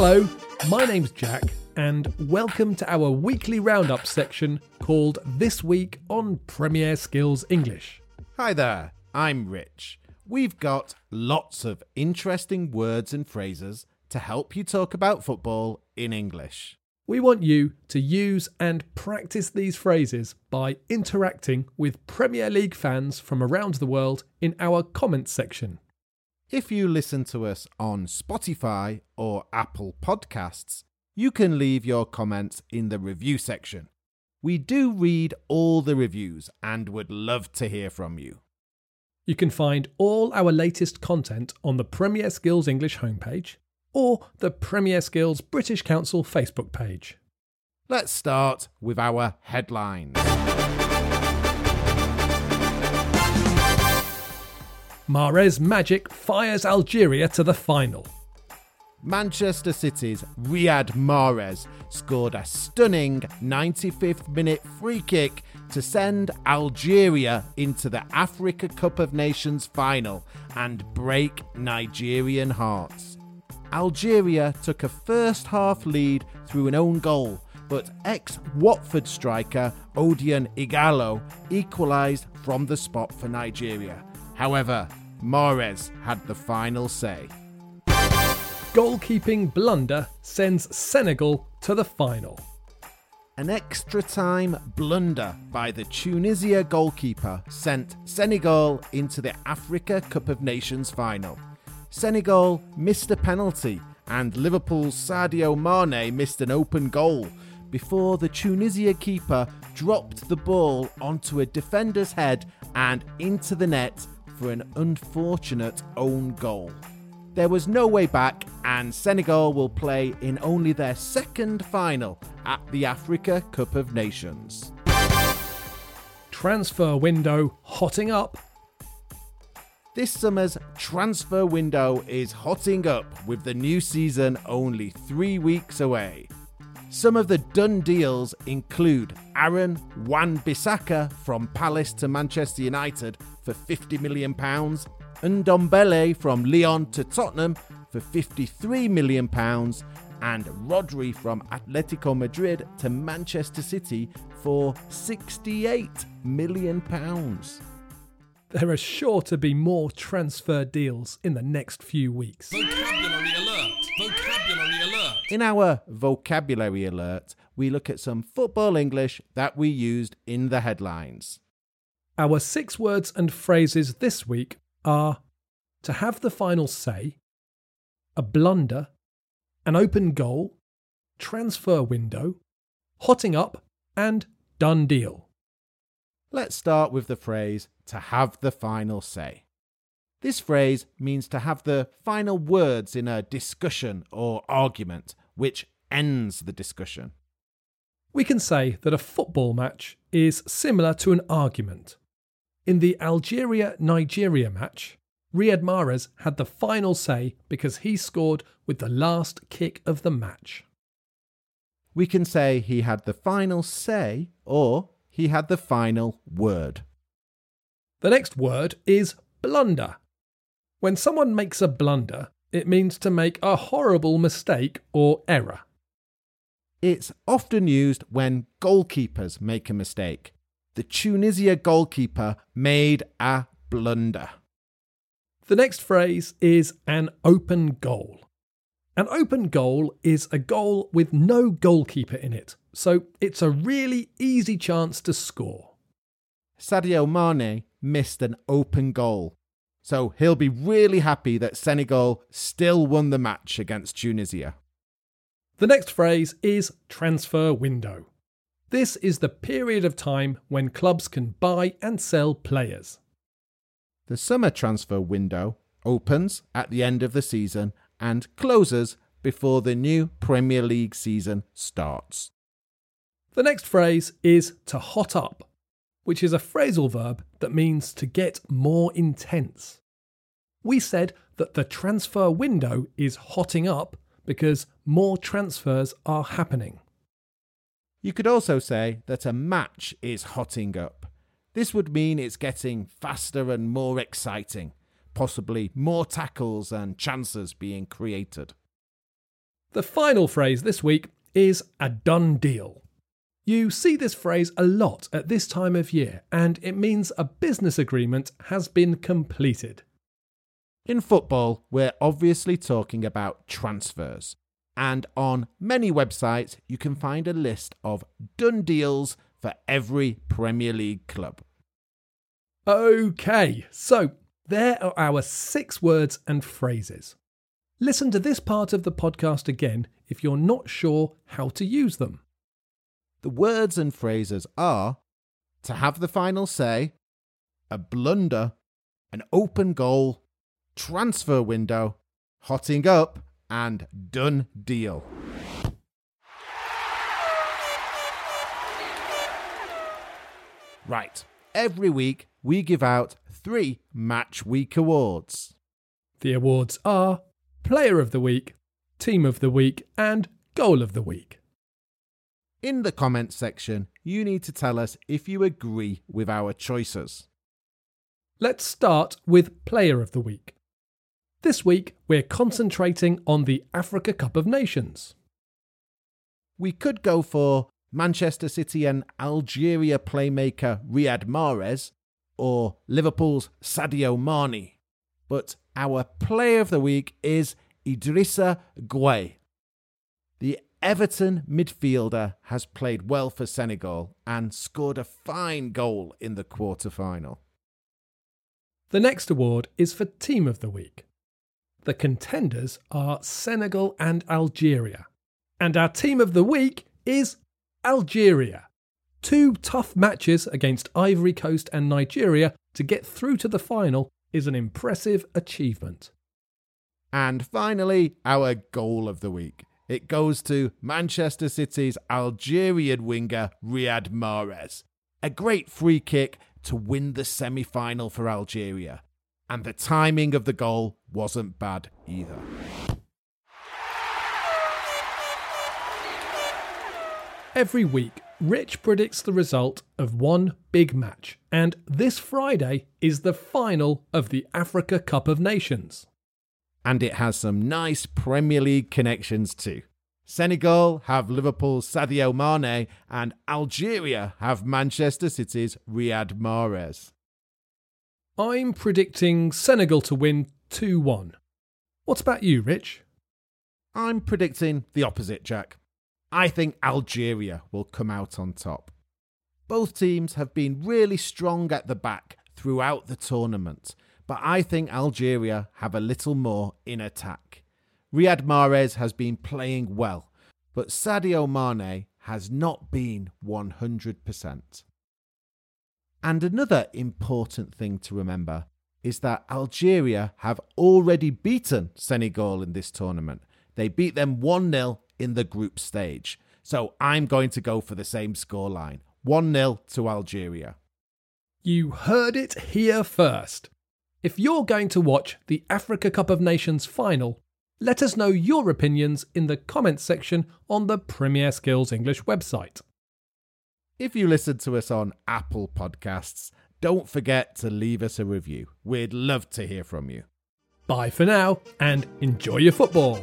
Hello, my name's Jack, and welcome to our weekly roundup section called This Week on Premier Skills English. Hi there, I'm Rich. We've got lots of interesting words and phrases to help you talk about football in English. We want you to use and practice these phrases by interacting with Premier League fans from around the world in our comments section. If you listen to us on Spotify or Apple Podcasts, you can leave your comments in the review section. We do read all the reviews and would love to hear from you. You can find all our latest content on the Premier Skills English homepage or the Premier Skills British Council Facebook page. Let's start with our headlines. Mahrez Magic fires Algeria to the final. Manchester City's Riyad Mahrez scored a stunning 95th minute free kick to send Algeria into the Africa Cup of Nations final and break Nigerian hearts. Algeria took a first half lead through an own goal, but ex Watford striker Odion Ighalo equalised from the spot for Nigeria. However, Mahrez had the final say. Goalkeeping blunder sends Senegal to the final. An extra time blunder by the Tunisia goalkeeper sent Senegal into the Africa Cup of Nations final. Senegal missed a penalty and Liverpool's Sadio Mane missed an open goal before the Tunisia keeper dropped the ball onto a defender's head and into the net for an unfortunate own goal. There was no way back, and Senegal will play in only their second final at the Africa Cup of Nations. Transfer window hotting up. This summer's transfer window is hotting up with the new season only three weeks away. Some of the done deals include Aaron Wan Bissaka from Palace to Manchester United for £50 million, and Ndombele from Lyon to Tottenham for £53 million, and Rodri from Atletico Madrid to Manchester City for £68 million. There are sure to be more transfer deals in the next few weeks. Vocabulary alert! Vocabulary alert! In our vocabulary alert, we look at some football English that we used in the headlines. Our six words and phrases this week are to have the final say, a blunder, an open goal, transfer window, hotting up, and done deal. Let's start with the phrase to have the final say. This phrase means to have the final words in a discussion or argument, which ends the discussion. We can say that a football match is similar to an argument. In the Algeria Nigeria match, Riyad Mahrez had the final say because he scored with the last kick of the match. We can say he had the final say or he had the final word. The next word is blunder. When someone makes a blunder, it means to make a horrible mistake or error. It's often used when goalkeepers make a mistake. The Tunisia goalkeeper made a blunder. The next phrase is an open goal. An open goal is a goal with no goalkeeper in it, so it's a really easy chance to score. Sadio Mane missed an open goal, so he'll be really happy that Senegal still won the match against Tunisia. The next phrase is transfer window. This is the period of time when clubs can buy and sell players. The summer transfer window opens at the end of the season and closes before the new Premier League season starts. The next phrase is to hot up, which is a phrasal verb that means to get more intense. We said that the transfer window is hotting up because more transfers are happening. You could also say that a match is hotting up. This would mean it's getting faster and more exciting, possibly more tackles and chances being created. The final phrase this week is a done deal. You see this phrase a lot at this time of year, and it means a business agreement has been completed. In football, we're obviously talking about transfers. And on many websites, you can find a list of done deals for every Premier League club. Okay, so there are our six words and phrases. Listen to this part of the podcast again if you're not sure how to use them. The words and phrases are to have the final say, a blunder, an open goal, transfer window, hotting up, and done deal. Right, every week we give out three Match Week awards. The awards are Player of the Week, Team of the Week, and Goal of the Week. In the comments section, you need to tell us if you agree with our choices. Let's start with Player of the Week. This week, we're concentrating on the Africa Cup of Nations. We could go for Manchester City and Algeria playmaker Riyad Mahrez or Liverpool's Sadio Mane. But our player of the week is Idrissa Gueye. The Everton midfielder has played well for Senegal and scored a fine goal in the quarter final. The next award is for Team of the Week. The contenders are Senegal and Algeria. And our Team of the Week is Algeria. Two tough matches against Ivory Coast and Nigeria to get through to the final is an impressive achievement. And finally, our goal of the week. It goes to Manchester City's Algerian winger Riyad Mahrez. A great free kick to win the semi final for Algeria. And the timing of the goal wasn't bad either. Every week, Rich predicts the result of one big match, and this Friday is the final of the Africa Cup of Nations. And it has some nice Premier League connections too. Senegal have Liverpool's Sadio Mane, and Algeria have Manchester City's Riyad Mahrez. I'm predicting Senegal to win 2 1. What about you, Rich? I'm predicting the opposite, Jack. I think Algeria will come out on top. Both teams have been really strong at the back throughout the tournament, but I think Algeria have a little more in attack. Riyad Mahrez has been playing well, but Sadio Mane has not been 100%. And another important thing to remember is that Algeria have already beaten Senegal in this tournament. They beat them 1 0 in the group stage. So I'm going to go for the same scoreline 1 0 to Algeria. You heard it here first. If you're going to watch the Africa Cup of Nations final, let us know your opinions in the comments section on the Premier Skills English website. If you listen to us on Apple Podcasts, don't forget to leave us a review. We'd love to hear from you. Bye for now and enjoy your football.